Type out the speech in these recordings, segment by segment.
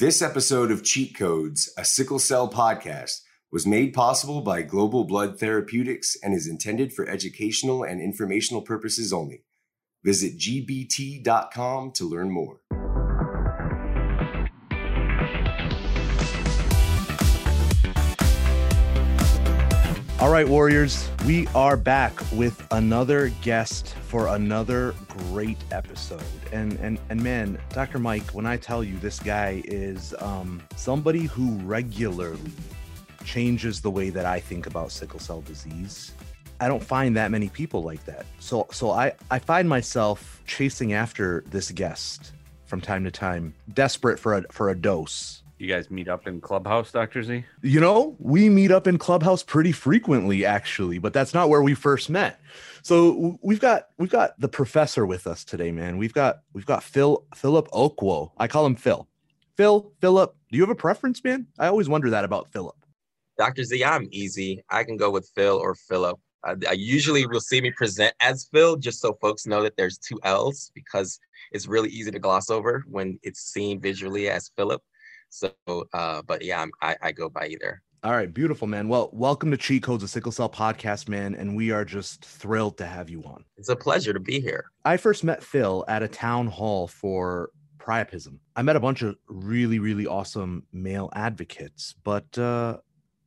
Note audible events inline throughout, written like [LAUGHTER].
This episode of Cheat Codes, a sickle cell podcast, was made possible by Global Blood Therapeutics and is intended for educational and informational purposes only. Visit gbt.com to learn more. Right, Warriors, we are back with another guest for another great episode. And and and man, Dr. Mike, when I tell you this guy is um, somebody who regularly changes the way that I think about sickle cell disease. I don't find that many people like that. So so I I find myself chasing after this guest from time to time, desperate for a for a dose you guys meet up in Clubhouse, Dr. Z? You know, we meet up in Clubhouse pretty frequently actually, but that's not where we first met. So we've got we've got the professor with us today, man. We've got we've got Phill Phillip Okwo. I call him Phill. Phill, Phillip, do you have a preference, man? I always wonder that about Phillip. Dr. Z, I'm easy. I can go with Phill or Phillip. I, I usually will see me present as Phill just so folks know that there's two L's because it's really easy to gloss over when it's seen visually as Phillip. So, uh, but yeah, I'm, I, I go by either. All right, beautiful, man. Well, welcome to Cheat Codes, a sickle cell podcast, man. And we are just thrilled to have you on. It's a pleasure to be here. I first met Phill at a town hall for priapism. I met a bunch of really, really awesome male advocates, but, uh,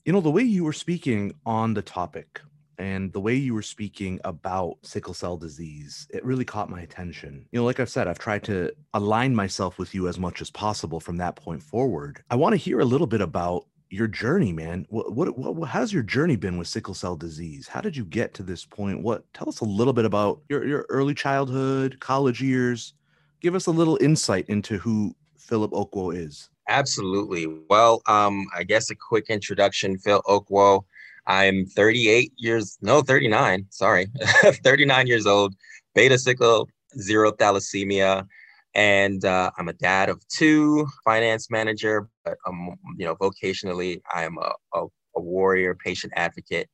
you know, the way you were speaking on the topic and the way you were speaking about sickle cell disease, it really caught my attention. You know, like I've said, I've tried to align myself with you as much as possible from that point forward. I want to hear a little bit about your journey, man. What, what, what, how's your journey been with sickle cell disease? How did you get to this point? What, tell us a little bit about your, your early childhood, college years. Give us a little insight into who Phillip Okwo is. Absolutely. Well, um, I guess a quick introduction. Phill Okwo I'm 38 years, no, 39, sorry, [LAUGHS] 39 years old, beta sickle, zero thalassemia. And uh, I'm a dad of two, finance manager, but um, you know, vocationally, I'm a, a, a warrior, patient advocate,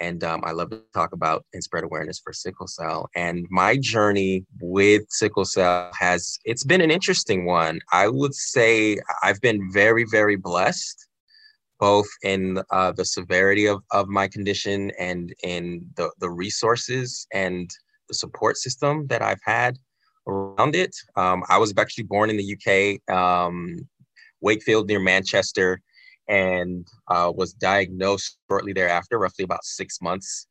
and um, I love to talk about and spread awareness for sickle cell. And my journey with sickle cell has it's been an interesting one. I would say I've been very, very blessed both in uh, the severity of, of my condition and in the, the resources and the support system that I've had around it. Um, I was actually born in the UK, um, Wakefield near Manchester, and uh, was diagnosed shortly thereafter, roughly about six months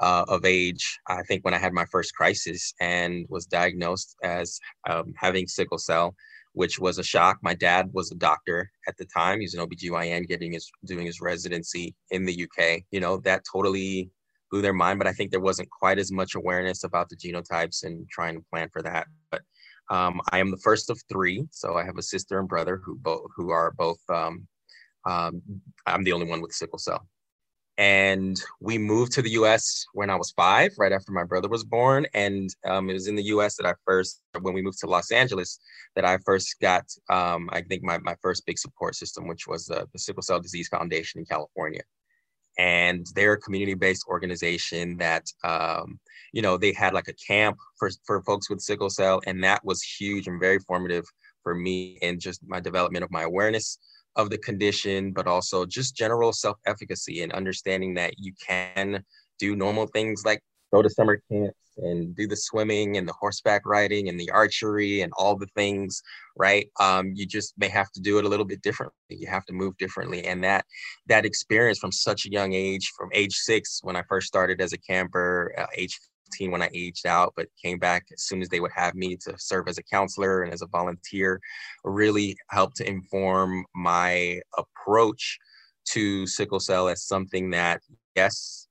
uh, of age, I think, when I had my first crisis, and was diagnosed as um, having sickle cell which was a shock. My dad was a doctor at the time. He's an OBGYN getting his doing his residency in the UK. You know, that totally blew their mind, but I think there wasn't quite as much awareness about the genotypes and trying to plan for that. But um, I am the first of three, so I have a sister and brother who both who are both. Um, um, I'm the only one with sickle cell, and we moved to the US when I was five, right after my brother was born. And um, it was in the US that I first, when we moved to Los Angeles, that I first got, um, I think, my, my first big support system, which was uh, the Sickle Cell Disease Foundation in California. And they're a community based organization that, um, you know, they had like a camp for, for folks with sickle cell. And that was huge and very formative for me in just my development of my awareness of the condition, but also just general self efficacy and understanding that you can do normal things like go to summer camps and do the swimming and the horseback riding and the archery and all the things, right? Um, you just may have to do it a little bit differently. You have to move differently. And that that experience from such a young age, from age six when I first started as a camper, uh, age 15 when I aged out, but came back as soon as they would have me to serve as a counselor and as a volunteer, really helped to inform my approach to sickle cell as something that, yes,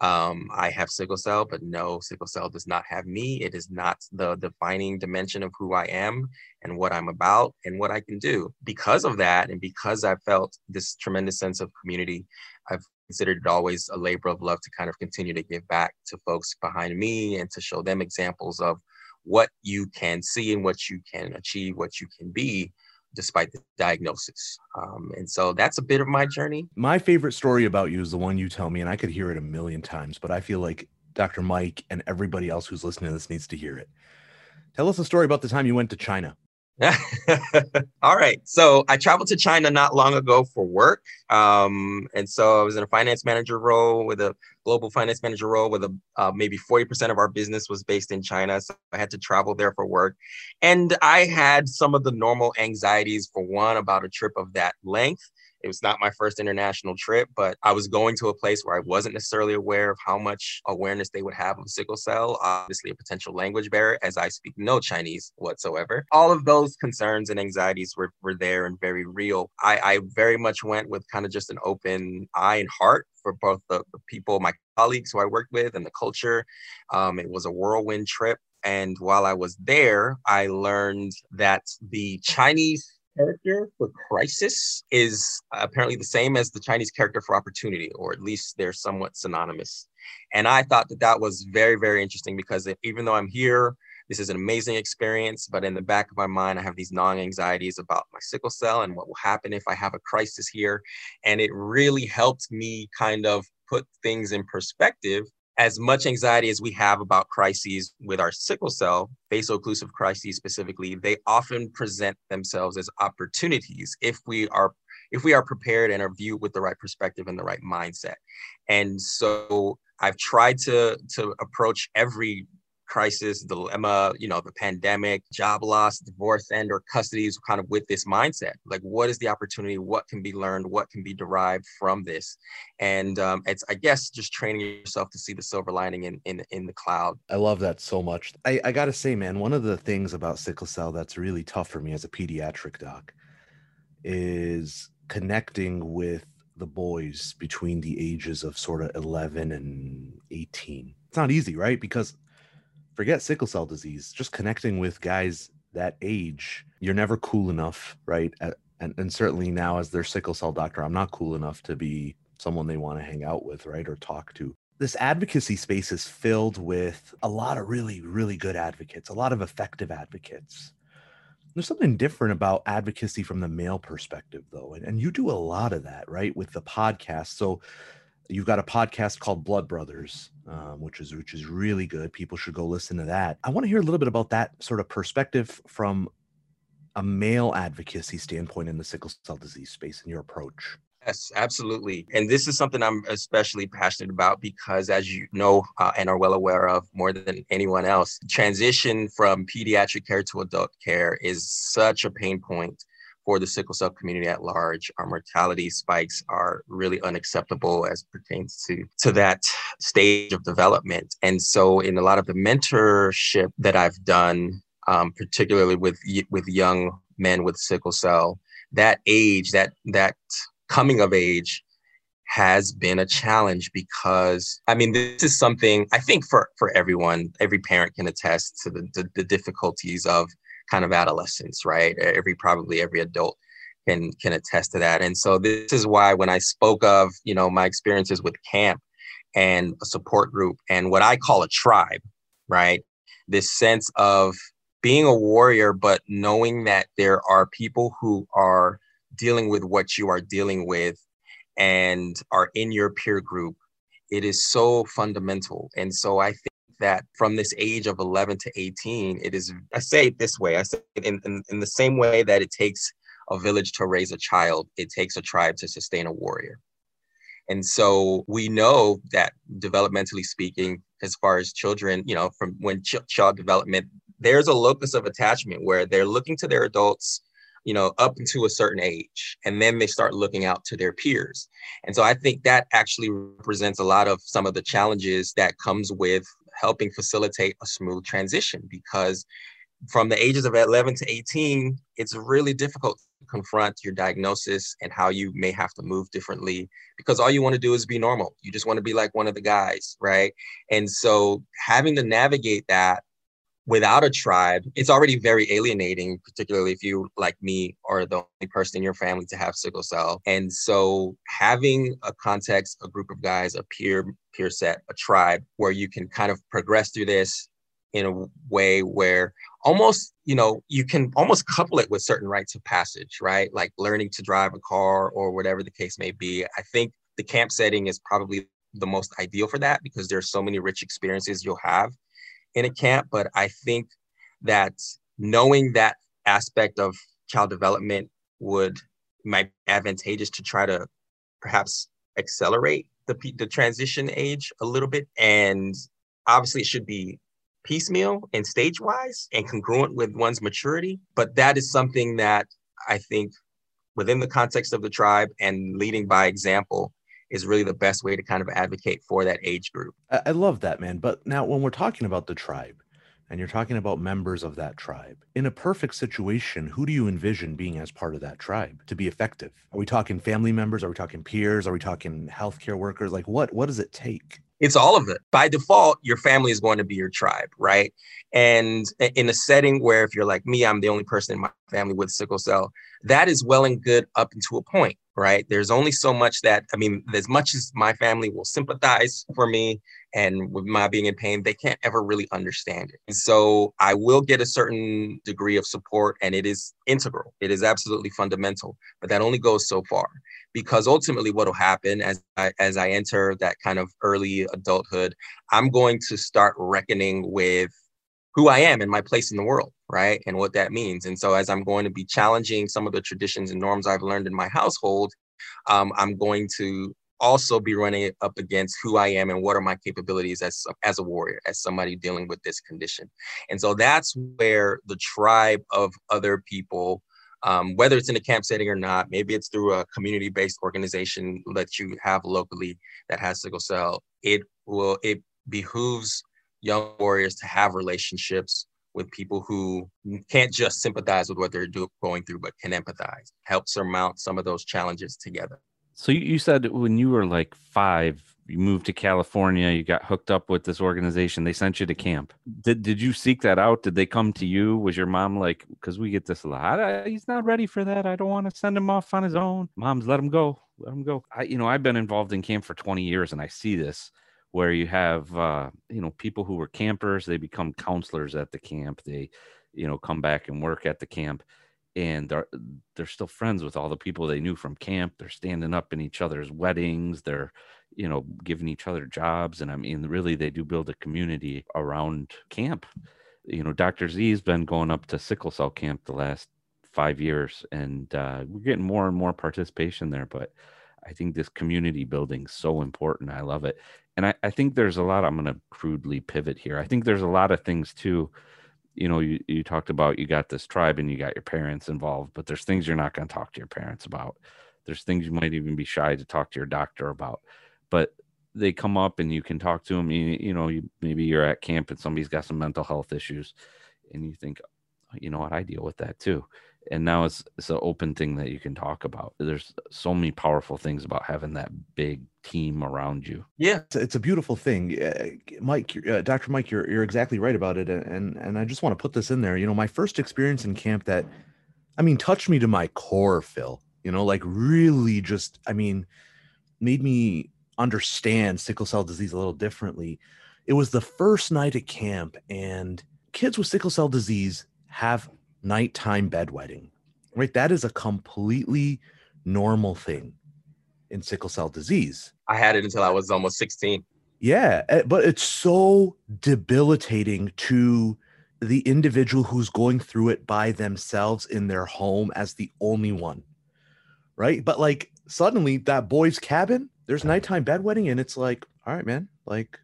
um, I have sickle cell, but no, sickle cell does not have me. It is not the defining dimension of who I am and what I'm about and what I can do. Because of that, and because I felt this tremendous sense of community, I've considered it always a labor of love to kind of continue to give back to folks behind me and to show them examples of what you can see and what you can achieve, what you can be despite the diagnosis. Um, and so that's a bit of my journey. My favorite story about you is the one you tell me, and I could hear it a million times, but I feel like Dr. Mike and everybody else who's listening to this needs to hear it. Tell us a story about the time you went to China. [LAUGHS] All right. So I traveled to China not long ago for work. Um, and so I was in a finance manager role with a global finance manager role with a uh, maybe 40% of our business was based in China. So I had to travel there for work. And I had some of the normal anxieties for one about a trip of that length. It was not my first international trip, but I was going to a place where I wasn't necessarily aware of how much awareness they would have of sickle cell, obviously a potential language barrier, as I speak no Chinese whatsoever. All of those concerns and anxieties were, were there and very real. I, I very much went with kind of just an open eye and heart for both the, the people, my colleagues who I worked with, and the culture. Um, it was a whirlwind trip. And while I was there, I learned that the Chinese character for crisis is uh, apparently the same as the Chinese character for opportunity, or at least they're somewhat synonymous. And I thought that that was very, very interesting because even though I'm here, this is an amazing experience, but in the back of my mind, I have these gnawing anxieties about my sickle cell and what will happen if I have a crisis here. And it really helped me kind of put things in perspective as much anxiety as we have about crises with our sickle cell, vaso-occlusive crises specifically, they often present themselves as opportunities if we are if we are prepared and are viewed with the right perspective and the right mindset. And so I've tried to to approach every crisis, dilemma, you know, the pandemic, job loss, divorce, and or custody is kind of with this mindset. Like, what is the opportunity? What can be learned? What can be derived from this? And um, it's, I guess, just training yourself to see the silver lining in in, in the cloud. I love that so much. I, I gotta say, man, one of the things about sickle cell that's really tough for me as a pediatric doc is connecting with the boys between the ages of sort of 11 and 18. It's not easy, right? Because forget sickle cell disease, just connecting with guys that age, you're never cool enough, right? And, and certainly now, as their sickle cell doctor, I'm not cool enough to be someone they want to hang out with, right? Or talk to. This advocacy space is filled with a lot of really, really good advocates, a lot of effective advocates. There's something different about advocacy from the male perspective, though. And, and you do a lot of that, right? With the podcast. So you've got a podcast called Blood Brothers, um, which is which is really good. People should go listen to that. I want to hear a little bit about that sort of perspective from a male advocacy standpoint in the sickle cell disease space and your approach. Yes, absolutely. And this is something I'm especially passionate about because, as you know uh, and are well aware of more than anyone else, transition from pediatric care to adult care is such a pain point for the sickle cell community at large. Our mortality spikes are really unacceptable as pertains to, to that stage of development. And so, in a lot of the mentorship that I've done, um, particularly with with young men with sickle cell, that age, that that coming of age has been a challenge because I mean this is something I think for for everyone every parent can attest to the, the, the difficulties of kind of adolescence, right? Every probably every adult can can attest to that. And so this is why when I spoke of, you know, my experiences with camp and a support group and what I call a tribe, right? This sense of being a warrior, but knowing that there are people who are dealing with what you are dealing with and are in your peer group, it is so fundamental. And so I think that from this age of 11 to 18, it is, I say it this way, I say it in, in, in the same way that it takes a village to raise a child, it takes a tribe to sustain a warrior. And so we know that developmentally speaking, as far as children, you know, from when ch- child development, there's a locus of attachment where they're looking to their adults you know, up to a certain age. And then they start looking out to their peers. And so I think that actually represents a lot of some of the challenges that comes with helping facilitate a smooth transition because from the ages of 11 to 18, it's really difficult to confront your diagnosis and how you may have to move differently because all you want to do is be normal. You just want to be like one of the guys, right? And so having to navigate that without a tribe, it's already very alienating, particularly if you, like me, are the only person in your family to have sickle cell. And so having a context, a group of guys, a peer peer set, a tribe where you can kind of progress through this in a way where almost you know you can almost couple it with certain rites of passage right? Like learning to drive a car or whatever the case may be. I think the camp setting is probably the most ideal for that because there's so many rich experiences you'll have in a camp, but I think that knowing that aspect of child development would might be advantageous to try to perhaps accelerate the the transition age a little bit. And obviously it should be piecemeal and stage wise and congruent with one's maturity. But that is something that i think within the context of the tribe and leading by example is really the best way to kind of advocate for that age group. I, love that, man. But now, when we're talking about the tribe, and you're talking about members of that tribe. In a perfect situation, who do you envision being as part of that tribe to be effective? Are we talking family members? Are we talking peers? Are we talking healthcare workers? Like what what does it take? It's all of it. By default, your family is going to be your tribe, right? And in a setting where if you're like me, I'm the only person in my family with sickle cell, that is well and good up until a point right? There's only so much that, I mean, as much as my family will sympathize for me and with my being in pain, they can't ever really understand it. And so I will get a certain degree of support and it is integral. It is absolutely fundamental, but that only goes so far because ultimately what will happen as I, as I enter that kind of early adulthood, I'm going to start reckoning with who I am and my place in the world, right? And what that means. And so, as I'm going to be challenging some of the traditions and norms I've learned in my household, um, I'm going to also be running up against who I am and what are my capabilities as as a warrior, as somebody dealing with this condition. And so that's where the tribe of other people, um, whether it's in a camp setting or not, maybe it's through a community-based organization that you have locally that has sickle cell. It will it behooves young warriors to have relationships with people who can't just sympathize with what they're do- going through, but can empathize, help surmount some of those challenges together. So you said when you were like five, you moved to California, you got hooked up with this organization. They sent you to camp. Did did you seek that out? Did they come to you? Was your mom like, because we get this a lot. He's not ready for that. I don't want to send him off on his own. Moms, let him go. Let him go. I, you know, I've been involved in camp for 20 years and I see this where you have uh, you know people who were campers they become counselors at the camp they you know come back and work at the camp and they're they're still friends with all the people they knew from camp they're standing up in each other's weddings they're you know giving each other jobs and i mean really they do build a community around camp you know dr z's been going up to sickle cell camp the last five years and uh, we're getting more and more participation there but I think this community building is so important. I love it. And I, I think there's a lot, I'm going to crudely pivot here. I think there's a lot of things too. You know, you, you talked about you got this tribe and you got your parents involved, but there's things you're not going to talk to your parents about. There's things you might even be shy to talk to your doctor about. But they come up and you can talk to them. You, you know, you, maybe you're at camp and somebody's got some mental health issues and you think, oh, you know what, I deal with that too and now it's it's an open thing that you can talk about there's so many powerful things about having that big team around you. Yeah. It's, it's a beautiful thing uh, mike uh, dr mike you're, you're exactly right about it and and i just want to put this in there you know my first experience in camp that i mean touched me to my core phill you know like really just i mean made me understand sickle cell disease a little differently. It was the first night at camp and kids with sickle cell disease have nighttime bedwetting, right? That is a completely normal thing in sickle cell disease. I had it until I was almost 16. Yeah, eh, but it's so debilitating to the individual who's going through it by themselves in their home as the only one. Right? But like suddenly that boy's cabin, there's nighttime bedwetting and it's like, all right, man, like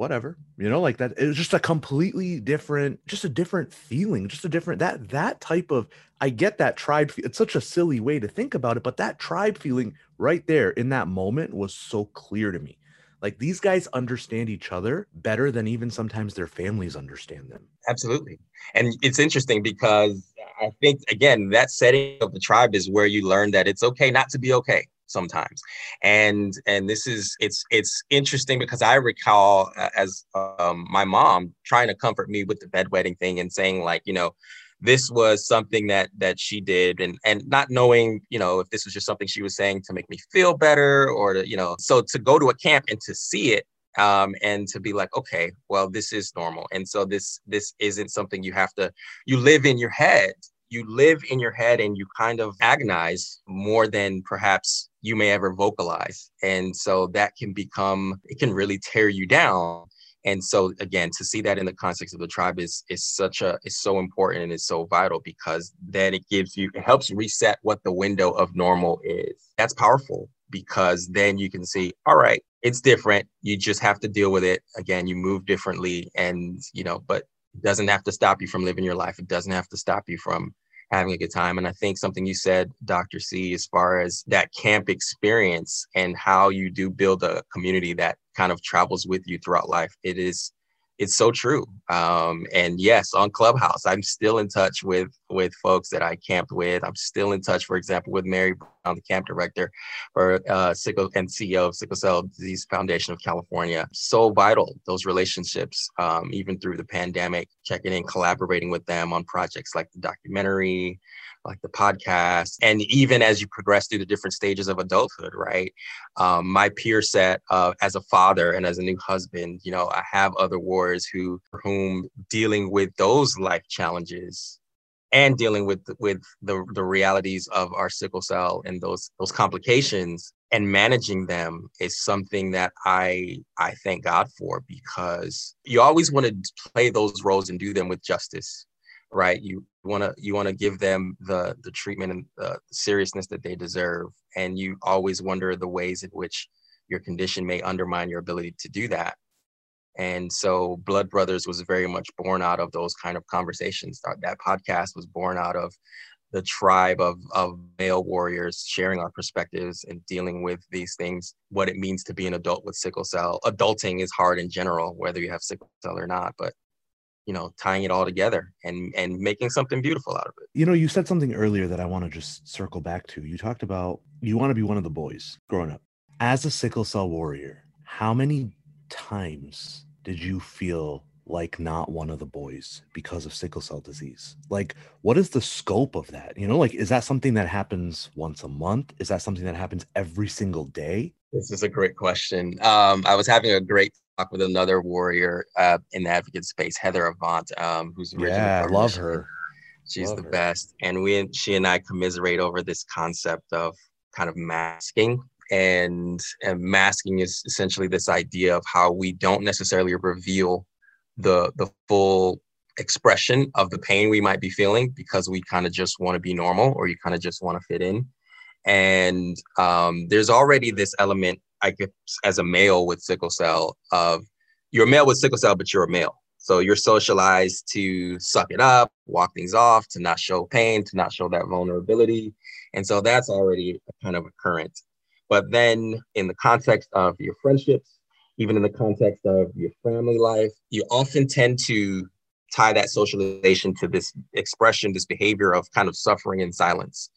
whatever you know like that it was just a completely different just a different feeling just a different that that type of i get that tribe it's such a silly way to think about it but that tribe feeling right there in that moment was so clear to me. Like these guys understand each other better than even sometimes their families understand them. Absolutely. And it's interesting because i think again that setting of the tribe is where you learn that it's okay not to be okay sometimes. And and this is it's it's interesting because i recall uh, as um, my mom trying to comfort me with the bedwetting thing and saying like you know this was something that that she did and and not knowing you know if this was just something she was saying to make me feel better or to you know so to go to a camp and to see it um, and to be like okay well this is normal. And so this this isn't something you have to you live in your head you live in your head and you kind of agonize more than perhaps you may ever vocalize. And so that can become, it can really tear you down. And so again to see that in the context of the tribe is is such a is so important and is so vital because then it gives you it helps reset what the window of normal is. That's powerful because then you can see all right it's different. You just have to deal with it. Again you move differently and you know but it doesn't have to stop you from living your life it doesn't have to stop you from having a good time. And I think something you said, Dr. C, as far as that camp experience and how you do build a community that kind of travels with you throughout life, it is it's so true. Um, and yes, on Clubhouse, I'm still in touch with with folks that I camped with. I'm still in touch, for example, with Mary Brown, the camp director for uh, sickle and CEO of Sickle Cell Disease Foundation of California. So vital those relationships, um, even through the pandemic. Checking in, collaborating with them on projects like the documentary, like the podcast, and even as you progress through the different stages of adulthood, right? Um, my peer set uh, as a father and as a new husband, you know, I have other warriors who, for whom dealing with those life challenges and dealing with with the, the realities of our sickle cell and those those complications and managing them is something that I I thank God for because you always want to play those roles and do them with justice right you want to you want to give them the the treatment and the seriousness that they deserve and you always wonder the ways in which your condition may undermine your ability to do that. And so blood brothers was very much born out of those kind of conversations. That podcast was born out of the tribe of, of male warriors sharing our perspectives and dealing with these things what it means to be an adult with sickle cell. Adulting is hard in general whether you have sickle cell or not but you know tying it all together and and making something beautiful out of it. You know you said something earlier that i want to just circle back to. You talked about you want to be one of the boys growing up. As a sickle cell warrior how many times did you feel like not one of the boys because of sickle cell disease. Like what is the scope of that? You know like is that something that happens once a month? Is that something that happens every single day? This is a great question. Um, i was having a great talk with another warrior uh, in the advocate space, Heather Avant, um, who's yeah, I love her. She's love the her. best, and we she and I commiserate over this concept of kind of masking. And, and masking is essentially this idea of how we don't necessarily reveal the the full expression of the pain we might be feeling because we kind of just want to be normal or you kind of just want to fit in and um, there's already this element I guess as a male with sickle cell of you're a male with sickle cell, but you're a male. So you're socialized to suck it up, walk things off, to not show pain, to not show that vulnerability. And so that's already kind of a current. But then in the context of your friendships, even in the context of your family life, you often tend to tie that socialization to this expression, this behavior of kind of suffering in silence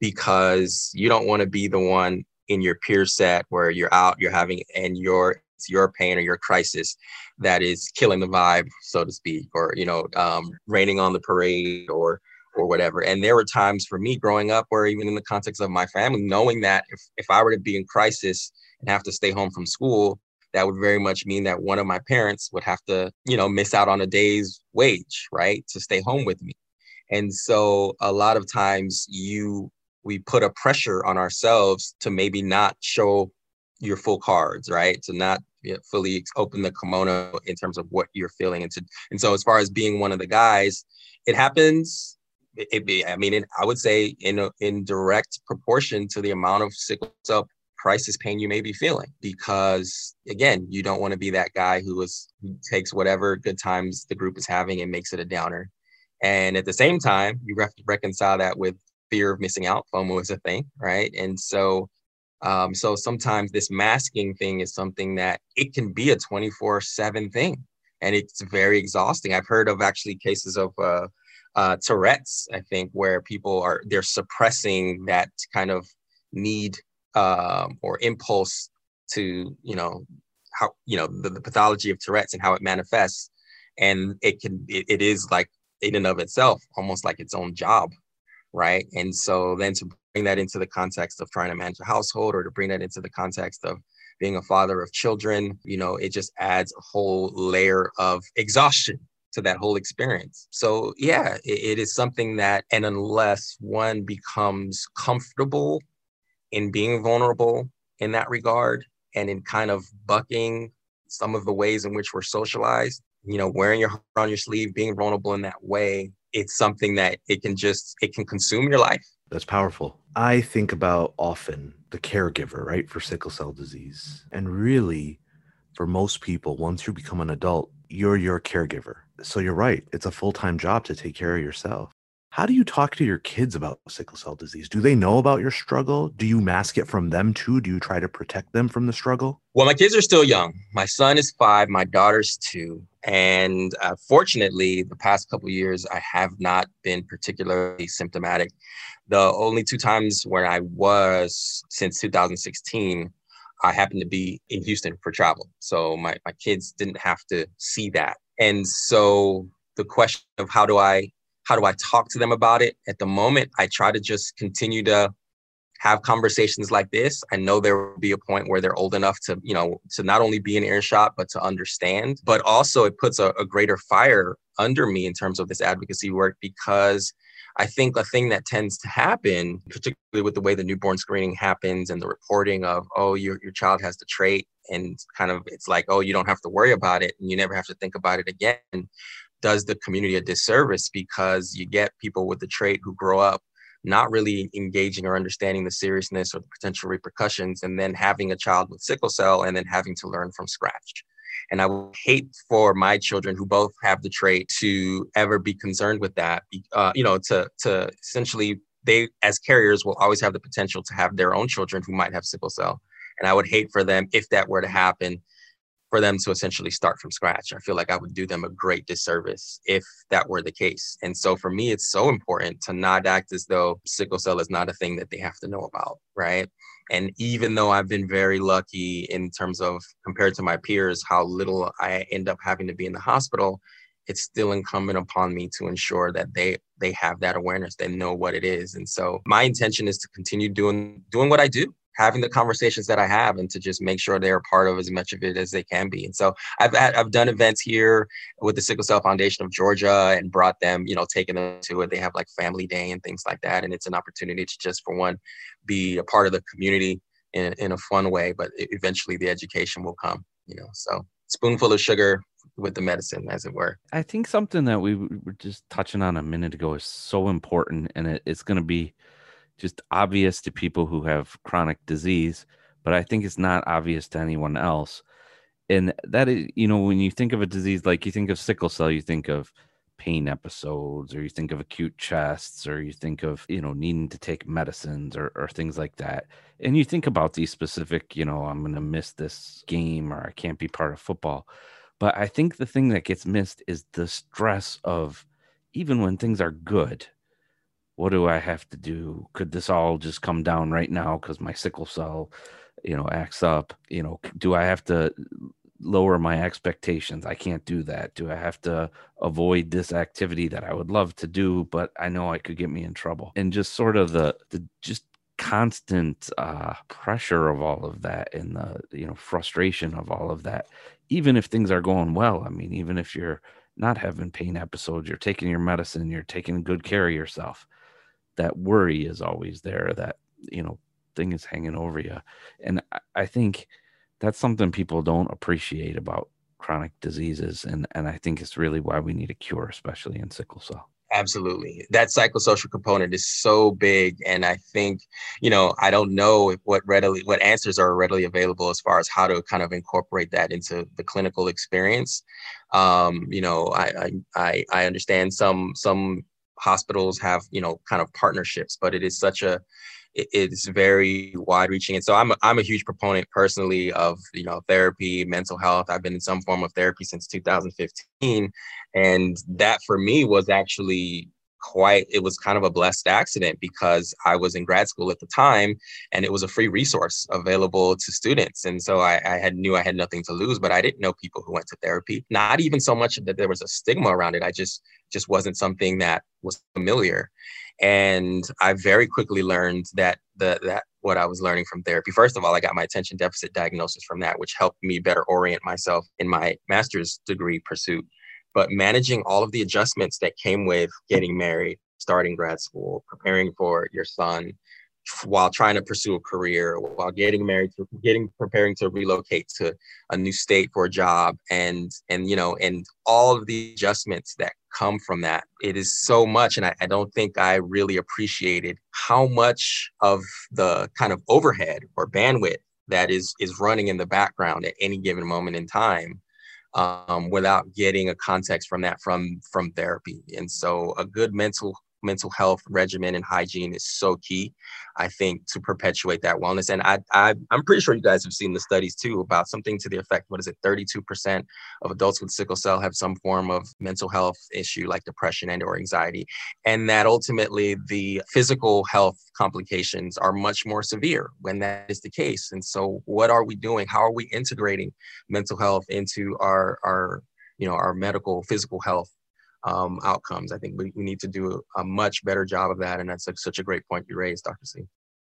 because you don't want to be the one in your peer set where you're out, you're having, and your it's your pain or your crisis that is killing the vibe, so to speak, or you know, um, raining on the parade or or whatever. And there were times for me growing up where even in the context of my family, knowing that if, if I were to be in crisis and have to stay home from school, that would very much mean that one of my parents would have to, you know, miss out on a day's wage, right, to stay home with me. And so a lot of times you we put a pressure on ourselves to maybe not show your full cards, right? To not fully open the kimono in terms of what you're feeling. And, to, and so, as far as being one of the guys, it happens. It, it, I mean, it, I would say in a, in direct proportion to the amount of sickle cell crisis pain you may be feeling, because again, you don't want to be that guy who is who takes whatever good times the group is having and makes it a downer. And at the same time, you have to reconcile that with fear of missing out. FOMO is a thing, right? And so, um, so sometimes this masking thing is something that it can be a 24 seven thing and it's very exhausting. I've heard of actually cases of, uh, uh, Tourette's, I think, where people are, they're suppressing that kind of need um, or impulse to, you know, how, you know, the, the pathology of Tourette's and how it manifests. And it can, it, it is like in and of itself, almost like its own job right? And so then to bring that into the context of trying to manage a household or to bring that into the context of being a father of children, you know, it just adds a whole layer of exhaustion to that whole experience. So, yeah, it, it is something that, and unless one becomes comfortable in being vulnerable in that regard and in kind of bucking some of the ways in which we're socialized, you know, wearing your heart on your sleeve, being vulnerable in that way, it's something that it can just it can consume your life. That's powerful. I think about often the caregiver, right, for sickle cell disease. And really, for most people, once you become an adult, you're your caregiver. So you're right. It's a full time job to take care of yourself. How do you talk to your kids about sickle cell disease? Do they know about your struggle? Do you mask it from them too? Do you try to protect them from the struggle? Well, my kids are still young. My son is five, my daughter's two. And uh, fortunately, the past couple years, I have not been particularly symptomatic. The only two times where I was since 2016, I happened to be in Houston for travel. So my, my kids didn't have to see that. And so the question of how do I how do I talk to them about it? At the moment, I try to just continue to have conversations like this. I know there will be a point where they're old enough to, you know, to not only be in earshot, but to understand. But also, it puts a, a greater fire under me in terms of this advocacy work because I think a thing that tends to happen, particularly with the way the newborn screening happens and the reporting of, oh, your, your child has the trait, and kind of it's like, oh, you don't have to worry about it and you never have to think about it again does the community a disservice because you get people with the trait who grow up not really engaging or understanding the seriousness or the potential repercussions, and then having a child with sickle cell and then having to learn from scratch. And I would hate for my children who both have the trait to ever be concerned with that. Uh, you know, to to essentially they as carriers will always have the potential to have their own children who might have sickle cell. And I would hate for them if that were to happen for them to essentially start from scratch. I feel like I would do them a great disservice if that were the case. And so for me, it's so important to not act as though sickle cell is not a thing that they have to know about, right? And even though I've been very lucky in terms of compared to my peers, how little I end up having to be in the hospital, it's still incumbent upon me to ensure that they they have that awareness, they know what it is. And so my intention is to continue doing doing what I do having the conversations that I have and to just make sure they're part of as much of it as they can be. And so I've had, I've done events here with the Sickle Cell Foundation of Georgia and brought them, you know, taken them to it. They have like family day and things like that. And it's an opportunity to just for one, be a part of the community in, in a fun way, but eventually the education will come, you know, so spoonful of sugar with the medicine as it were. I think something that we were just touching on a minute ago is so important and it, it's going to be just obvious to people who have chronic disease, but I think it's not obvious to anyone else. And that is, you know, when you think of a disease like you think of sickle cell, you think of pain episodes, or you think of acute chests, or you think of, you know, needing to take medicines or, or things like that. And you think about these specific, you know, I'm going to miss this game or I can't be part of football. But I think the thing that gets missed is the stress of even when things are good what do I have to do? Could this all just come down right now because my sickle cell, you know, acts up? You know, do I have to lower my expectations? I can't do that. Do I have to avoid this activity that I would love to do, but I know I could get me in trouble? And just sort of the the just constant uh, pressure of all of that and the you know frustration of all of that even if things are going well i mean even if you're not having pain episodes you're taking your medicine you're taking good care of yourself that worry is always there that you know thing is hanging over you and i think that's something people don't appreciate about chronic diseases and and i think it's really why we need a cure especially in sickle cell. Absolutely. That psychosocial component is so big and i think you know i don't know what readily what answers are readily available as far as how to kind of incorporate that into the clinical experience. Um you know i i i understand some some hospitals have you know kind of partnerships but it is such a it is very wide reaching and so I'm a, I'm a huge proponent personally of you know therapy mental health. I've been in some form of therapy since 2015 and that for me was actually quite it was kind of a blessed accident because i was in grad school at the time and it was a free resource available to students. And so I, I, had knew i had nothing to lose but i didn't know people who went to therapy not even so much that there was a stigma around it. I just just wasn't something that was familiar. And i very quickly learned that the that what i was learning from therapy first of all i got my attention deficit diagnosis from that which helped me better orient myself in my master's degree pursuit. But managing all of the adjustments that came with getting married, starting grad school, preparing for your son, while trying to pursue a career, while getting married, getting preparing to relocate to a new state for a job, and and you know, and all of the adjustments that come from that. It is so much, and I, I don't think I really appreciated how much of the kind of overhead or bandwidth that is is running in the background at any given moment in time um, without getting a context from that from from therapy and so a good mental mental health regimen and hygiene is so key, I think, to perpetuate that wellness. And I, I, am pretty sure you guys have seen the studies too about something to the effect, what is it, 32% of adults with sickle cell have some form of mental health issue like depression and or anxiety. And that ultimately the physical health complications are much more severe when that is the case. And so what are we doing? How are we integrating mental health into our, our you know, our medical physical health um, outcomes. I think we, we need to do a, much better job of that. And that's like such a great point you raised, Dr. C.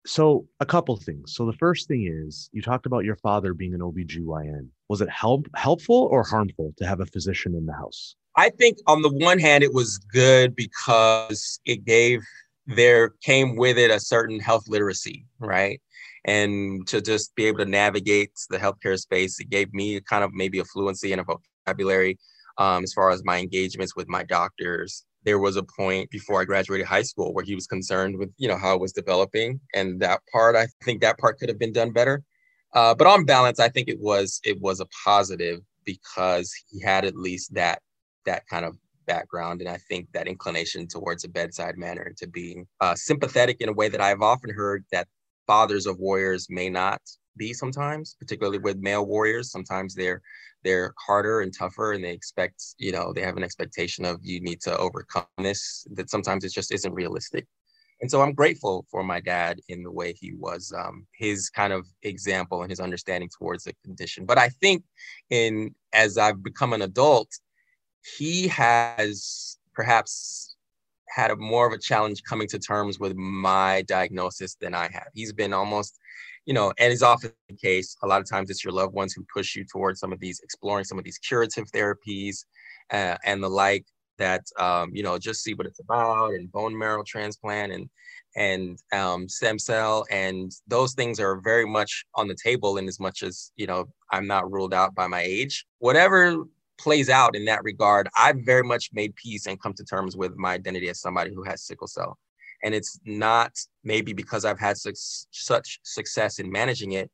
So a couple things. So the first thing is you talked about your father being an OBGYN. Was it help helpful or harmful to have a physician in the house? I think on the one hand it was good because it gave there came with it a certain health literacy, right? And to just be able to navigate the healthcare space, it gave me kind of maybe a fluency and a vocabulary um, as far as my engagements with my doctors there was a point before I graduated high school where he was concerned with, you know, how it was developing. And that part, I think that part could have been done better. Uh, but on balance, I think it was it was a positive because he had at least that that kind of background, and I think that inclination towards a bedside manner to being uh, sympathetic in a way that I've often heard that fathers of warriors may not be sometimes, particularly with male warriors. Sometimes they're they're harder and tougher and they expect you know they have an expectation of you need to overcome this that sometimes it just isn't realistic. And so i'm grateful for my dad in the way he was um, his kind of example and his understanding towards the condition. But i think in as i've become an adult he has perhaps had a more of a challenge coming to terms with my diagnosis than i have. He's been almost you know, and is often the case. A lot of times it's your loved ones who push you towards some of these, exploring some of these curative therapies uh, and the like that, um, you know, just see what it's about and bone marrow transplant and, and um, stem cell. And those things are very much on the table in as much as, you know, I'm not ruled out by my age. Whatever plays out in that regard, I've very much made peace and come to terms with my identity as somebody who has sickle cell and it's not maybe because I've had su- such success in managing it,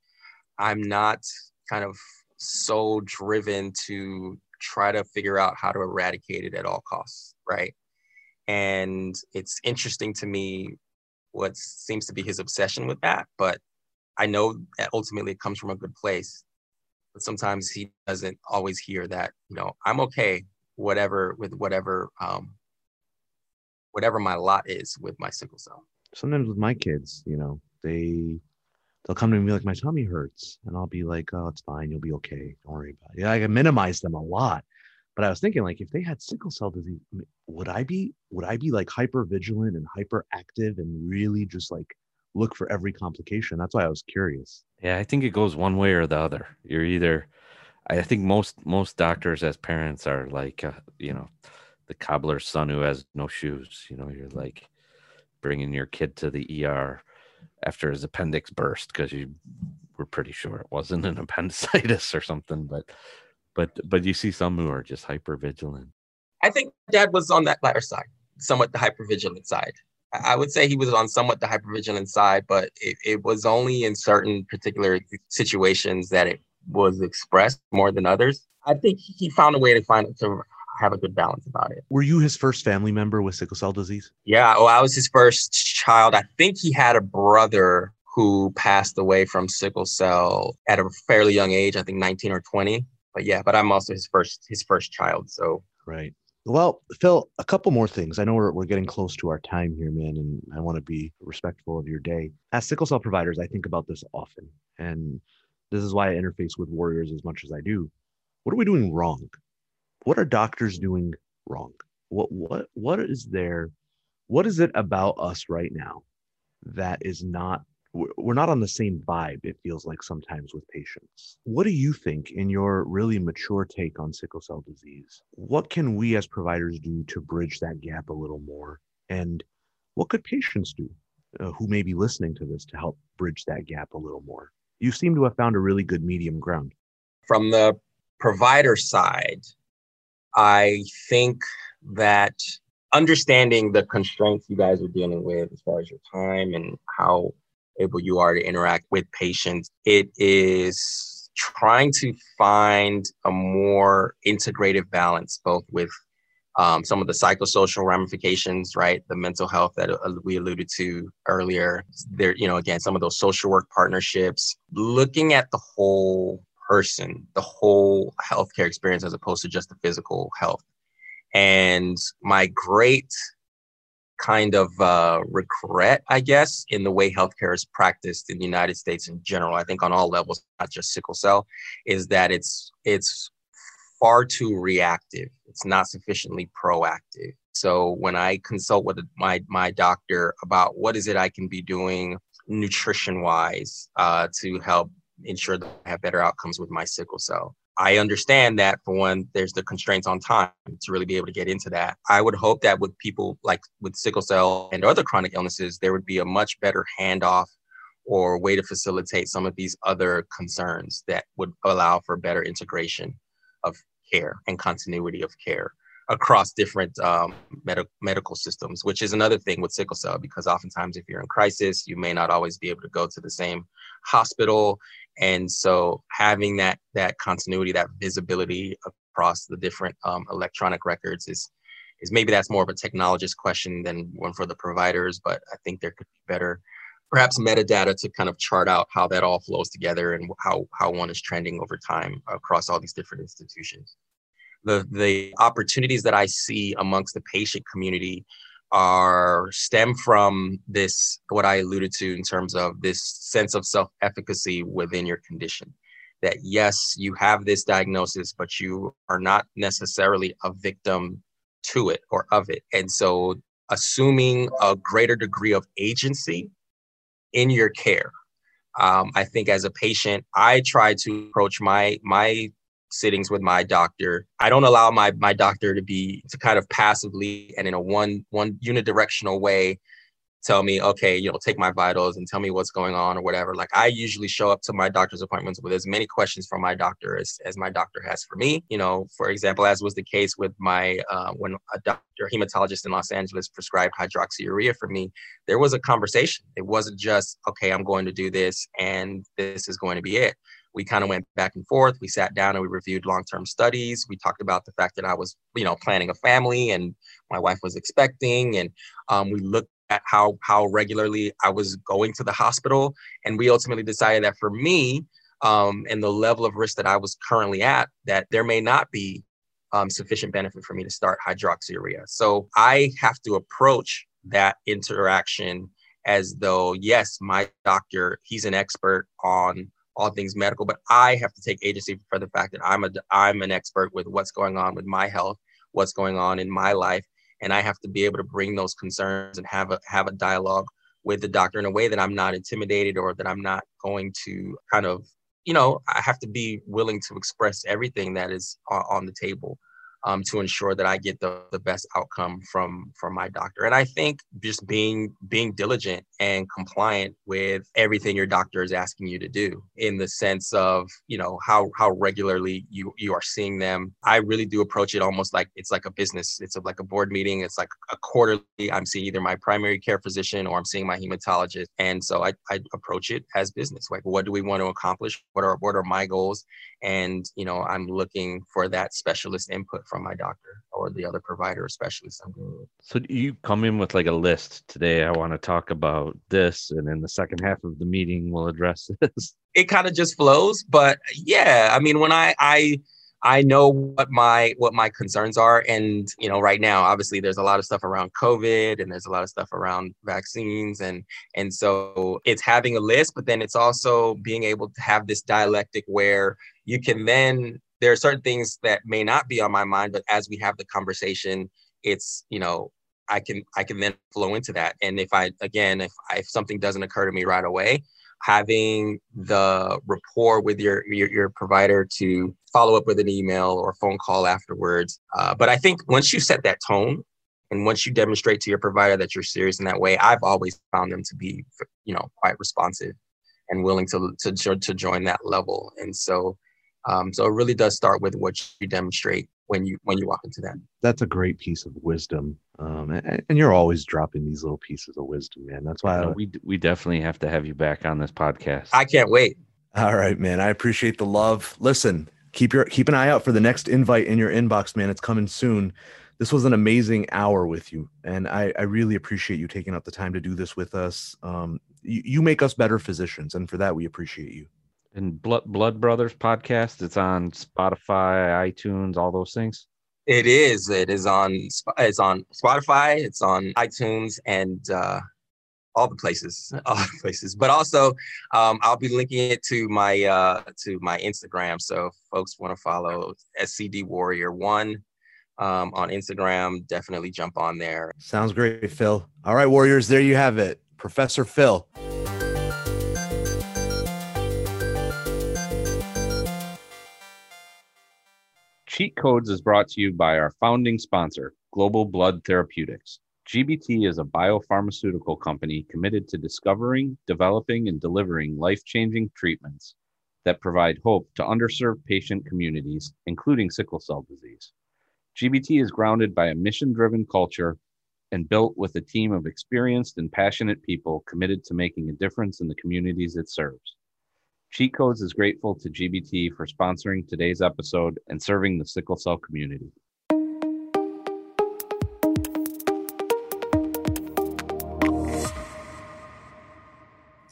I'm not kind of so driven to try to figure out how to eradicate it at all costs, right? And it's interesting to me what seems to be his obsession with that, but I know that ultimately it comes from a good place. But sometimes he doesn't always hear that, you know, I'm okay, whatever with whatever um, whatever my lot is with my sickle cell. Sometimes with my kids, you know, they they'll come to me like my tummy hurts, and I'll be like, "Oh, it's fine. You'll be okay. Don't worry about it." Yeah, I can minimize them a lot, but I was thinking like, if they had sickle cell disease, would I be would I be like hyper vigilant and hyperactive and really just like look for every complication? That's why I was curious. Yeah, I think it goes one way or the other. You're either, I think most most doctors as parents are like, uh, you know the cobbler's son who has no shoes. You know, you're like bringing your kid to the ER after his appendix burst because you were pretty sure it wasn't an [LAUGHS] appendicitis or something. But but but you see some who are just hyper vigilant. I think dad was on that latter side, somewhat the hyper vigilant side. I would say he was on somewhat the hypervigilant side, but it, it was only in certain particular situations that it was expressed more than others. I think he found a way to find it to have a good balance about it. Were you his first family member with sickle cell disease? Yeah, well, I was his first child. I think he had a brother who passed away from sickle cell at a fairly young age, I think 19 or 20. But yeah, but I'm also his first his first child. So right. Well, Phill, a couple more things. I know we're, we're getting close to our time here, man, and I want to be respectful of your day. As sickle cell providers, I think about this often. And this is why I interface with warriors as much as I do. What are we doing wrong? What are doctors doing wrong? What what what is there? What is it about us right now that is not we're not on the same vibe it feels like sometimes with patients what do you think in your really mature take on sickle cell disease what can we as providers do to bridge that gap a little more and what could patients do uh, who may be listening to this to help bridge that gap a little more? You seem to have found a really good medium ground. From the provider side, I think that understanding the constraints you guys are dealing with as far as your time and how able you are to interact with patients, it is trying to find a more integrative balance, both with um, some of the psychosocial ramifications, right? The mental health that uh, we alluded to earlier. There, you know, again, some of those social work partnerships, looking at the whole person, the whole healthcare experience, as opposed to just the physical health. And my great kind of uh, regret, I guess, in the way healthcare is practiced in the United States in general, I think on all levels, not just sickle cell, is that it's it's far too reactive. It's not sufficiently proactive. So when I consult with my my doctor about what is it I can be doing nutrition wise uh, to help ensure that I have better outcomes with my sickle cell. I understand that for one, there's the constraints on time to really be able to get into that. I would hope that with people like with sickle cell and other chronic illnesses, there would be a much better handoff or way to facilitate some of these other concerns that would allow for better integration of care and continuity of care across different um, med- medical systems, which is another thing with sickle cell, because oftentimes if you're in crisis, you may not always be able to go to the same hospital. And so having that that continuity, that visibility across the different um, electronic records is is maybe that's more of a technologist question than one for the providers, but I think there could be better perhaps metadata to kind of chart out how that all flows together and how, how one is trending over time across all these different institutions. The, the opportunities that I see amongst the patient community are stem from this what i alluded to in terms of this sense of self-efficacy within your condition that yes you have this diagnosis but you are not necessarily a victim to it or of it and so assuming a greater degree of agency in your care. Um, I think as a patient, I try to approach my my sittings with my doctor. I don't allow my my doctor to be to kind of passively and in a one one unidirectional way tell me, okay, you know, take my vitals and tell me what's going on or whatever. Like I usually show up to my doctor's appointments with as many questions from my doctor as, as my doctor has for me. You know, for example, as was the case with my, uh, when a doctor, hematologist in Los Angeles prescribed hydroxyurea for me, there was a conversation. It wasn't just, okay, I'm going to do this and this is going to be it we kind of went back and forth. We sat down and we reviewed long-term studies. We talked about the fact that I was, you know, planning a family and my wife was expecting, and um, we looked at how how regularly I was going to the hospital, and we ultimately decided that for me um, and the level of risk that I was currently at, that there may not be um, sufficient benefit for me to start hydroxyurea. So I have to approach that interaction as though yes, my doctor, he's an expert on all things medical, but I have to take agency for the fact that I'm a I'm an expert with what's going on with my health, what's going on in my life, and I have to be able to bring those concerns and have a have a dialogue with the doctor in a way that I'm not intimidated or that I'm not going to kind of you know I have to be willing to express everything that is on the table um, to ensure that I get the, the best outcome from from my doctor. And I think just being being diligent and compliant with everything your doctor is asking you to do, in the sense of you know how how regularly you you are seeing them. I really do approach it almost like it's like a business. It's like a board meeting. It's like a quarterly. I'm seeing either my primary care physician or I'm seeing my hematologist, and so I, I approach it as business. Like what do we want to accomplish? What are what are my goals? And you know I'm looking for that specialist input from my doctor or the other provider or specialist. So you come in with like a list today. I want to talk about this, and in the second half of the meeting, we'll address [LAUGHS] this. It kind of just flows, but yeah, I mean, when I I I know what my what my concerns are, and you know, right now, obviously, there's a lot of stuff around COVID, and there's a lot of stuff around vaccines, and and so it's having a list, but then it's also being able to have this dialectic where you can then there are certain things that may not be on my mind, but as we have the conversation, it's you know I can I can then flow into that. And if I again if if something doesn't occur to me right away, having the rapport with your your, your provider to follow up with an email or phone call afterwards. Uh, but I think once you set that tone And once you demonstrate to your provider that you're serious in that way, I've always found them to be, you know, quite responsive and willing to to to join that level. And so, um, so it really does start with what you demonstrate when you when you walk into that. That's a great piece of wisdom, um, and, and, you're always dropping these little pieces of wisdom, man. That's why I, we we definitely have to have you back on this podcast. I can't wait. All right, man. I appreciate the love. Listen, keep your keep an eye out for the next invite in your inbox, man. It's coming soon this was an amazing hour with you and I, I, really appreciate you taking up the time to do this with us um, you, you, make us better physicians and for that we appreciate you and blood blood brothers podcast it's on spotify itunes all those things it is it is on it's on spotify it's on itunes and uh, all the places [LAUGHS] all the places but also um, i'll be linking it to my uh, to my instagram so if folks want to follow scd warrior one um, on Instagram. Definitely jump on there. Sounds great, Phill. All right, Warriors, there you have it. Professor Phill. Cheat Codes is brought to you by our founding sponsor, Global Blood Therapeutics. GBT is a biopharmaceutical company committed to discovering, developing, and delivering life changing treatments that provide hope to underserved patient communities, including sickle cell disease. GBT is grounded by a mission driven culture and built with a team of experienced and passionate people committed to making a difference in the communities it serves. Cheat Codes is grateful to GBT for sponsoring today's episode and serving the sickle cell community.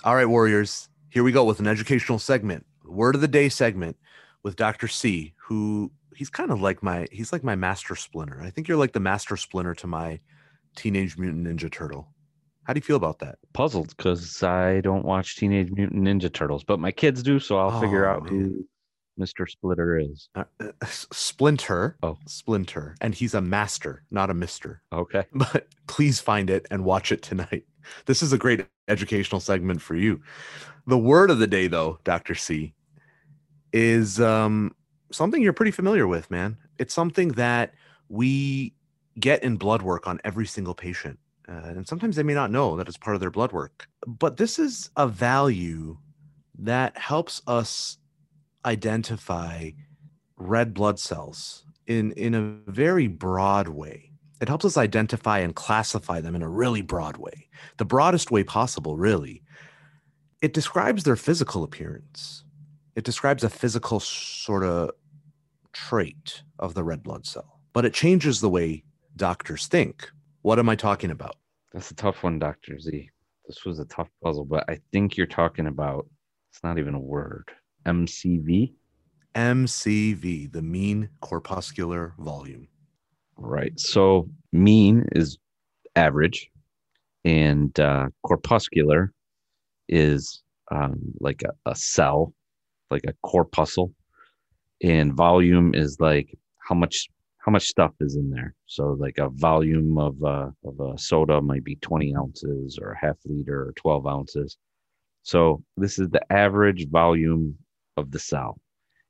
All right, Warriors, here we go with an educational segment, word of the day segment with Dr. C, who he's kind of like my he's like my master splinter. I think you're like the master splinter to my Teenage Mutant Ninja Turtle. How do you feel about that? Puzzled because I don't watch Teenage Mutant Ninja Turtles, but my kids do, so I'll oh, figure out man. who Mr. Splitter is. Uh, uh, Splinter. Oh, Splinter. And he's a master, not a mister. Okay. [LAUGHS] But please find it and watch it tonight. This is a great educational segment for you. The word of the day, though, Dr. C, is um, something you're pretty familiar with, man. It's something that we get in blood work on every single patient. Uh, and sometimes they may not know that it's part of their blood work. But this is a value that helps us identify red blood cells in, in a very broad way. It helps us identify and classify them in a really broad way, the broadest way possible, really. It describes their physical appearance. It describes a physical sort of trait of the red blood cell, but it changes the way doctors think. What am I talking about? That's a tough one, Dr. Z. This was a tough puzzle, but I think you're talking about it's not even a word. MCV? MCV, the mean corpuscular volume. Right. So mean is average, and uh, corpuscular is um, like a, a cell, like a corpuscle and volume is like how much how much stuff is in there. So like a volume of uh, of a soda might be 20 ounces or a half liter or 12 ounces. So this is the average volume of the cell.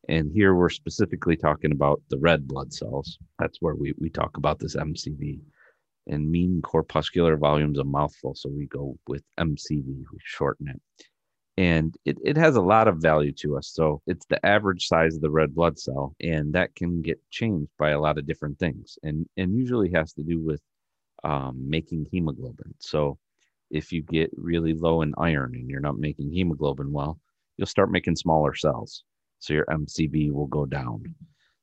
And here we're specifically talking about the red blood cells. That's where we, we talk about this MCV. And mean corpuscular volume is a mouthful. So we go with MCV, we shorten it and it, it has a lot of value to us. So it's the average size of the red blood cell and that can get changed by a lot of different things and and usually has to do with um, making hemoglobin. So if you get really low in iron and you're not making hemoglobin well you'll start making smaller cells. So your mcv will go down.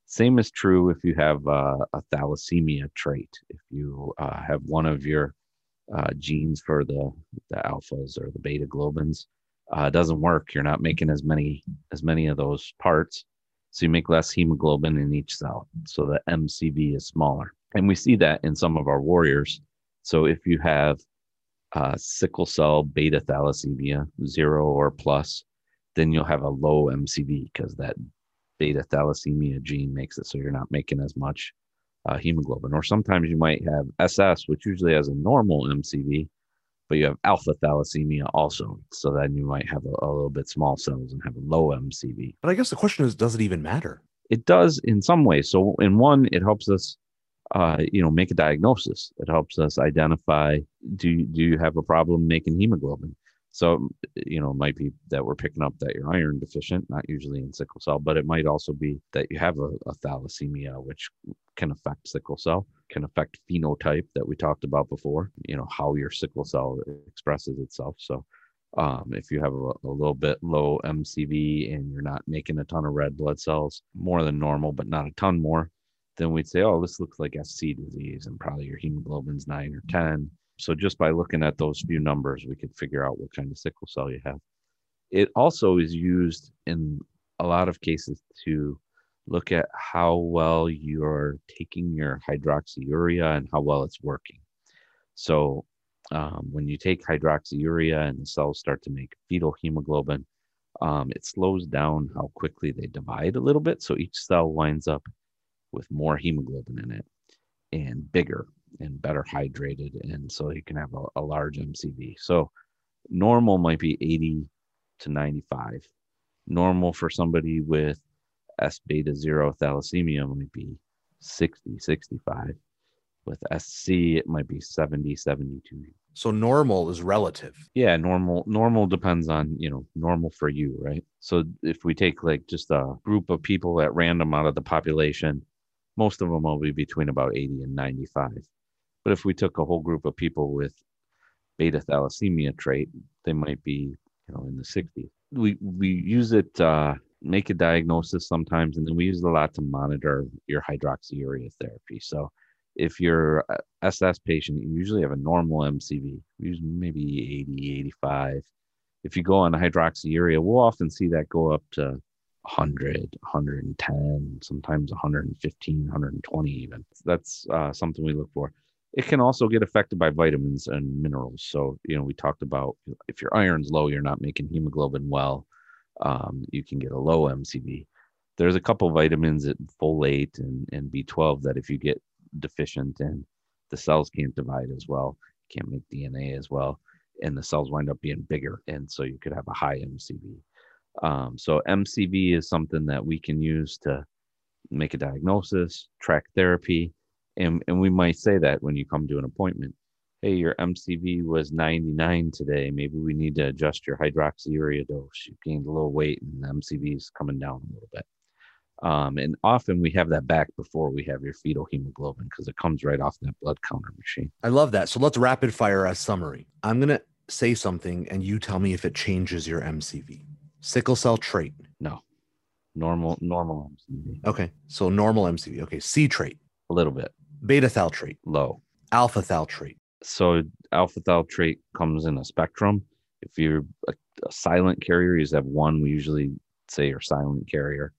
Same is true if you have uh, a thalassemia trait. If you uh, have one of your uh, genes for the the alphas or the beta globins uh, doesn't work. You're not making as many as many of those parts, so you make less hemoglobin in each cell. So the MCV is smaller, and we see that in some of our warriors. So if you have uh, sickle cell beta thalassemia, zero or plus, then you'll have a low MCV because that beta thalassemia gene makes it so you're not making as much uh, hemoglobin. Or sometimes you might have SS, which usually has a normal MCV, but you have alpha thalassemia also. So then you might have a, a, little bit small cells and have a low MCV. But I guess the question is, does it even matter? It does in some ways. So in one, it helps us uh, you know, make a diagnosis. It helps us identify do do you have a problem making hemoglobin? So, you know, it might be that we're picking up that you're iron deficient, not usually in sickle cell, but it might also be that you have a, a thalassemia, which can affect sickle cell, can affect phenotype that we talked about before, you know, how your sickle cell expresses itself. So, um, if you have a, a, little bit low MCV and you're not making a ton of red blood cells, more than normal, but not a ton more, then we'd say, oh, this looks like SC disease and probably your hemoglobin's nine or 10. So just by looking at those few numbers, we could figure out what kind of sickle cell you have. It also is used in a lot of cases to look at how well you're taking your hydroxyurea and how well it's working. So um, when you take hydroxyurea and the cells start to make fetal hemoglobin, um, it slows down how quickly they divide a little bit. So each cell winds up with more hemoglobin in it and bigger and better hydrated. And so you can have a, a large MCV. So normal might be 80 to 95. Normal for somebody with S beta zero thalassemia might be 60, 65. With SC, it might be 70, 72. So normal is relative. Yeah, normal normal depends on, you know, normal for you, right? So if we take like just a group of people at random out of the population, most of them will be between about 80 and 95. But if we took a whole group of people with beta thalassemia trait, they might be, you know, in the 60s. We we use it uh make a diagnosis sometimes and then we use it a lot to monitor your hydroxyurea therapy. So if you're a SS patient, you usually have a normal MCV, usually maybe 80, 85. If you go on hydroxyurea, we'll often see that go up to 100, 110, sometimes 115, 120 even. That's uh, something we look for. It can also get affected by vitamins and minerals. So, you know, we talked about if your iron's low, you're not making hemoglobin well, um, you can get a low MCV. There's a couple vitamins, folate and, and B12, that if you get deficient and the cells can't divide as well, can't make DNA as well, and the cells wind up being bigger. And so you could have a high MCV. Um, so MCV is something that we can use to make a diagnosis, track therapy, and, and we might say that when you come to an appointment. Hey, your MCV was 99 today. Maybe we need to adjust your hydroxyurea dose. You gained a little weight and the MCV is coming down a little bit. Um, and often we have that back before we have your fetal hemoglobin because it comes right off that blood counter machine. I love that. So let's rapid fire a summary. I'm going to say something and you tell me if it changes your MCV. Sickle cell trait. No. Normal, normal MCV. Okay. So normal MCV. Okay. C trait. A little bit. Beta thal trait. Low. Alpha thal trait. So alpha thal trait comes in a spectrum. If you're a, a silent carrier, you have one. We usually say you're silent carrier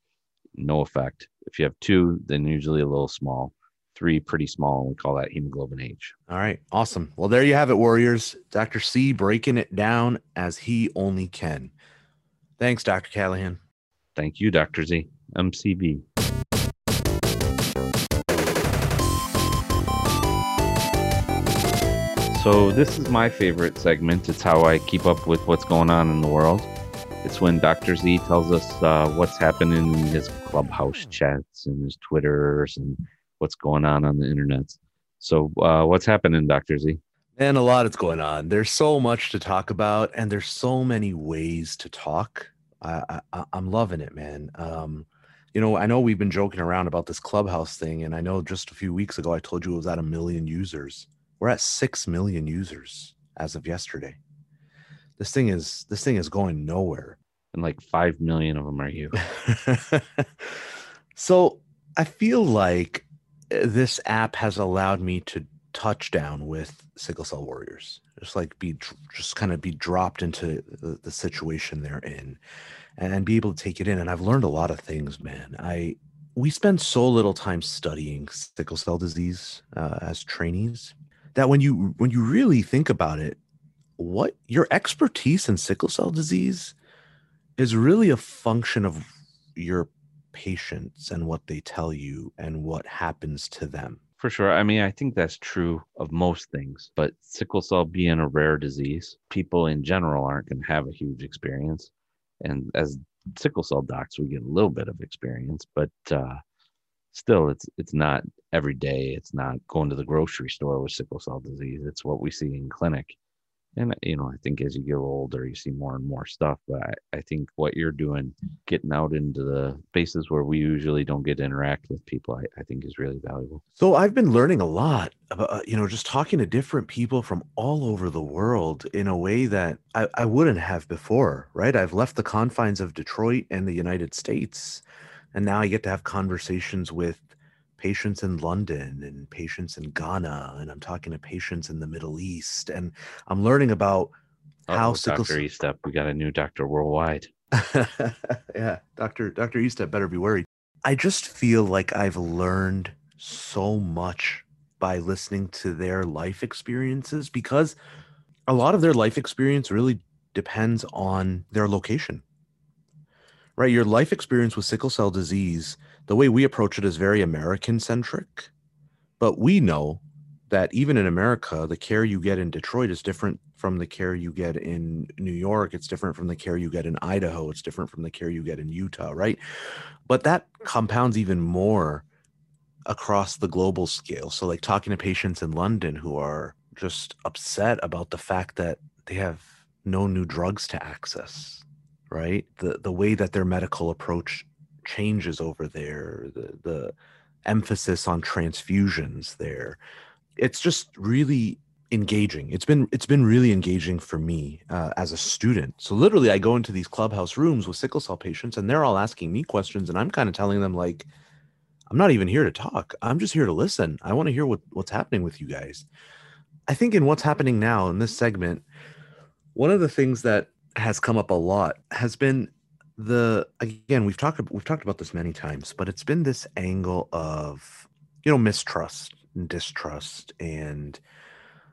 no effect. If you have two, then usually a little small. Three, pretty small. And we call that hemoglobin H. All right. Awesome. Well, there you have it, Warriors. Dr. C breaking it down as he only can. Thanks, Dr. Callaghan. Thank you, Dr. Z. MCV. So, this is my favorite segment. It's how I keep up with what's going on in the world. It's when Dr. Z tells us uh, what's happening in his clubhouse chats and his Twitters and what's going on on the internet. So, uh, what's happening, Dr. Z? And a lot is going on. There's so much to talk about, and there's so many ways to talk. I, I, am loving it, man. Um, you know, I know we've been joking around about this clubhouse thing, and I know just a few weeks ago I told you it was at a million users. We're at six million users as of yesterday. This thing is this thing is going nowhere. And like 5 million of them are you. [LAUGHS] So i feel like uh, this app has allowed me to touch down with sickle cell warriors. Just like be just kind of be dropped into the, the situation they're in and be able to take it in. And i've learned a lot of things man. I we spend so little time studying sickle cell disease uh, as trainees that when you when you really think about it what your expertise in sickle cell disease is really a function of your patients and what they tell you and what happens to them. For sure. I mean, I think that's true of most things, but sickle cell being a rare disease, people in general aren't going to have a huge experience. And as sickle cell docs, we get a little bit of experience, but uh, still it's it's not every day. It's not going to the grocery store with sickle cell disease. It's what we see in clinic and you know i think as you get older you see more and more stuff but I, I, think what you're doing getting out into the spaces where we usually don't get to interact with people I, I think is really valuable so i've been learning a lot about uh, you know just talking to different people from all over the world in a way that I, I wouldn't have before right i've left the confines of detroit and the united states and now i get to have conversations with patients in London and patients in Ghana, and I'm talking to patients in the Middle East, and I'm learning about oh, how sickle Dr. Estep, we got a new doctor worldwide. [LAUGHS] yeah, Dr. Dr. Estep better be worried. I just feel like I've learned so much by listening to their life experiences because a lot of their life experience really depends on their location. Right? Your life experience with sickle cell disease the way we approach it is very American centric, but we know that even in America, the care you get in Detroit is different from the care you get in New York. It's different from the care you get in Idaho. It's different from the care you get in Utah, right? But that compounds even more across the global scale. So, like talking to patients in London who are just upset about the fact that they have no new drugs to access, right? The the way that their medical approach changes over there, the the emphasis on transfusions there. It's just really engaging. It's been it's been really engaging for me uh, as a student. So literally, I go into these clubhouse rooms with sickle cell patients, and they're all asking me questions, and I'm kind of telling them like, I'm not even here to talk. I'm just here to listen. I want to hear what what's happening with you guys. I think in what's happening now in this segment, one of the things that has come up a lot has been the again we've talked we've talked about this many times but it's been this angle of you know mistrust and distrust and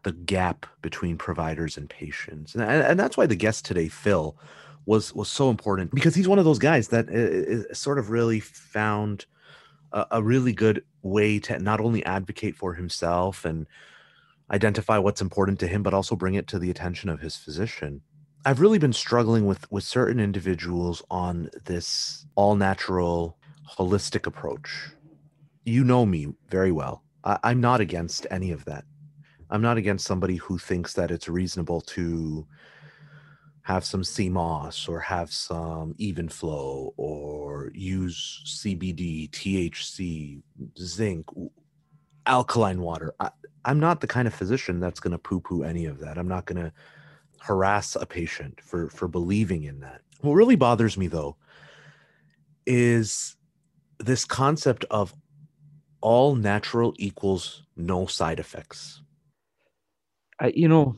the gap between providers and patients. And, and that's why the guest today phill was was so important because he's one of those guys that uh, uh, is, sort of really found a, a really good way to not only advocate for himself and identify what's important to him but also bring it to the attention of his physician I've really been struggling with with certain individuals on this all natural holistic approach. You know me very well. I, I'm not against any of that. I'm not against somebody who thinks that it's reasonable to have some moss or have some even flow or use CBD, THC, zinc, alkaline water. I, am not the kind of physician that's going to poo poo any of that. I'm not going to harass a patient for for believing in that. What really bothers me though is this concept of all natural equals no side effects. I, you know,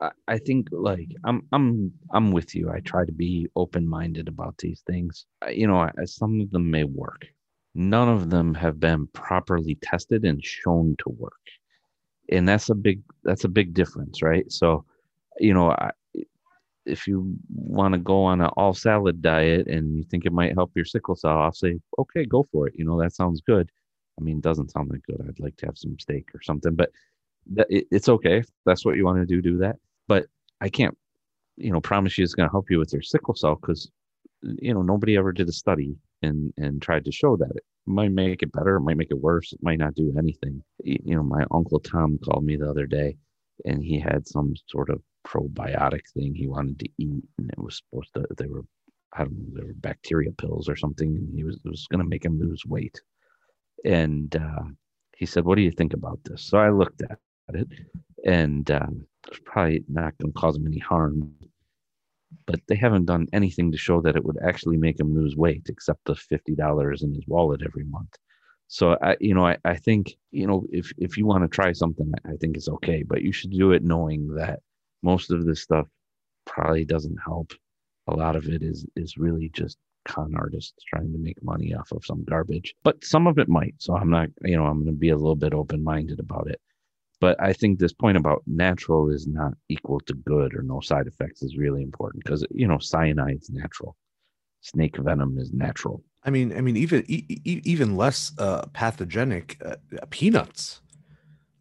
I, I think like I'm I'm I'm with you. I try to be open minded about these things. I, you know, I, some of them may work. None of them have been properly tested and shown to work, and that's a big that's a big difference, right? So you know, I, if you want to go on an all salad diet and you think it might help your sickle cell, I'll say, okay, go for it. You know, that sounds good. I mean, it doesn't sound that good. I'd like to have some steak or something, but it, it's okay. If that's what you want to do, do that. But I can't, you know, promise you it's going to help you with your sickle cell because, you know, nobody ever did a study and and tried to show that it might make it better, it might make it worse, it might not do anything. You know, my uncle Tom called me the other day, and he had some sort of probiotic thing he wanted to eat, and it was supposed to. They were, I don't know, they were bacteria pills or something, and he was was going to make him lose weight. And uh, he said, "What do you think about this?" So I looked at it, and uh, it's probably not going to cause him any harm. But they haven't done anything to show that it would actually make him lose weight, except the fifty dollars in his wallet every month. So I, you know, I, I think, you know, if if you want to try something, I think it's okay, but you should do it knowing that most of this stuff probably doesn't help. A lot of it is is really just con artists trying to make money off of some garbage. But some of it might. So I'm not, you know, I'm going to be a little bit open minded about it. But I think this point about natural is not equal to good or no side effects is really important because you know cyanide's natural, snake venom is natural. I mean, I mean, even e- even less uh, pathogenic uh, peanuts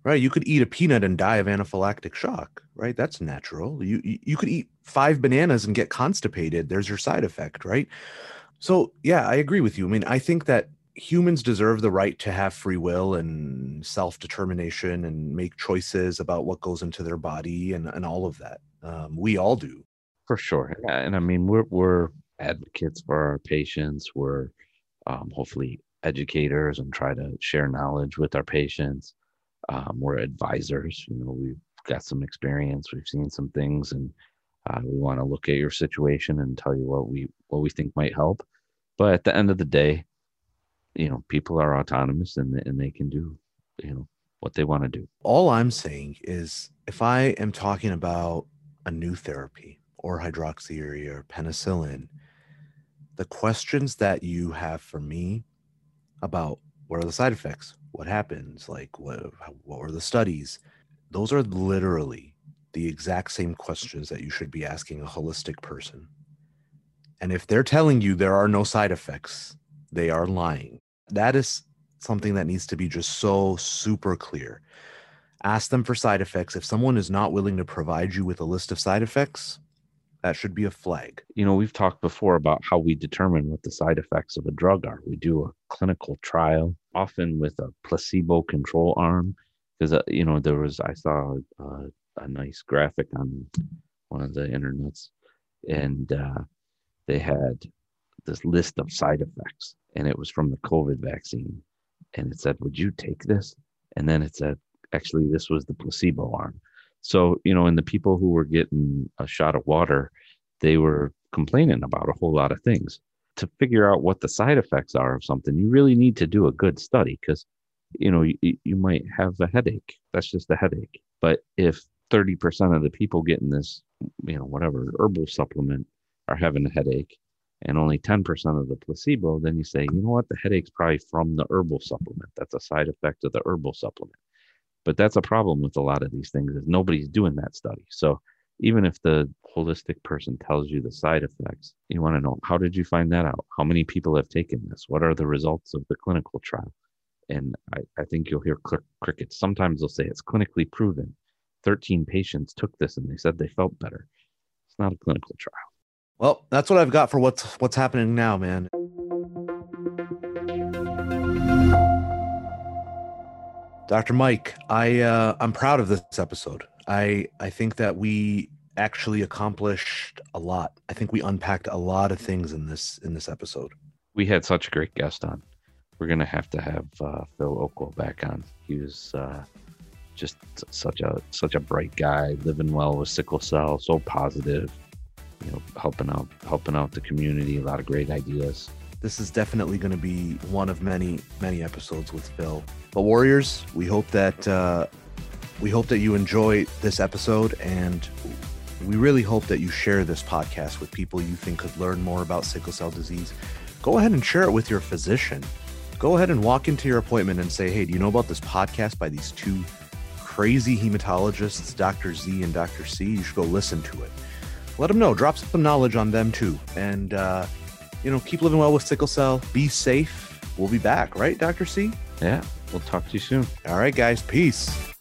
right? You could eat a peanut and die of anaphylactic shock, right? That's natural. You you could eat five bananas and get constipated. There's your side effect, right? So yeah, I agree with you. I mean, I think that humans deserve the right to have free will and self determination and make choices about what goes into their body and, and all of that. Um, we all do. For sure. And I mean, we're, we're advocates for our patients. We're um, hopefully educators and try to share knowledge with our patients. Um, we're advisors. You know, we've got some experience. We've seen some things, and uh, we want to look at your situation and tell you what we what we think might help. But at the end of the day, you know, people are autonomous and and they can do you know what they want to do. All I'm saying is, if I am talking about a new therapy or hydroxyurea or penicillin, the questions that you have for me about what are the side effects, what happens, like what what were the studies, those are literally the exact same questions that you should be asking a holistic person. And if they're telling you there are no side effects, they are lying. That is something that needs to be just so super clear. Ask them for side effects. If someone is not willing to provide you with a list of side effects, that should be a flag. You know, we've talked before about how we determine what the side effects of a drug are. We do a clinical trial, often with a placebo control arm, because, uh, you know, there was, I saw uh, a nice graphic on one of the internets, and uh, they had this list of side effects, and it was from the COVID vaccine. And it said, Would you take this? And then it said, Actually, this was the placebo arm. So, you know, and the people who were getting a shot of water, they were complaining about a whole lot of things. To figure out what the side effects are of something, you really need to do a good study because, you know, you, you might have a headache. That's just a headache. But if 30% of the people getting this, you know, whatever herbal supplement are having a headache and only 10% of the placebo, then you say, you know what, the headache's probably from the herbal supplement. That's a side effect of the herbal supplement. But that's a problem with a lot of these things is nobody's doing that study. So even if the holistic person tells you the side effects, you want to know how did you find that out? How many people have taken this? What are the results of the clinical trial? And I, I think you'll hear cl- crickets. Sometimes they'll say it's clinically proven. 13 patients took this and they said they felt better. It's not a clinical trial. Well, that's what I've got for what's what's happening now, man. Dr. Mike, I uh, I'm proud of this episode. I I think that we actually accomplished a lot. I think we unpacked a lot of things in this in this episode. We had such a great guest on. We're gonna have to have uh, Phill Okwo back on. He was uh, just such a such a bright guy, living well with sickle cell, so positive. You know, helping out helping out the community. A lot of great ideas. This is definitely going to be one of many many episodes with Phill. But Warriors, we hope that uh, we hope that you enjoy this episode, and we really hope that you share this podcast with people you think could learn more about sickle cell disease. Go ahead and share it with your physician. Go ahead and walk into your appointment and say, "Hey, do you know about this podcast by these two crazy hematologists, Dr. Z and Dr. C? You should go listen to it." Let them know. Drop some knowledge on them too, and uh, you know, keep living well with sickle cell. Be safe. We'll be back, right, Dr. C? Yeah, we'll talk to you soon. All right, guys. Peace.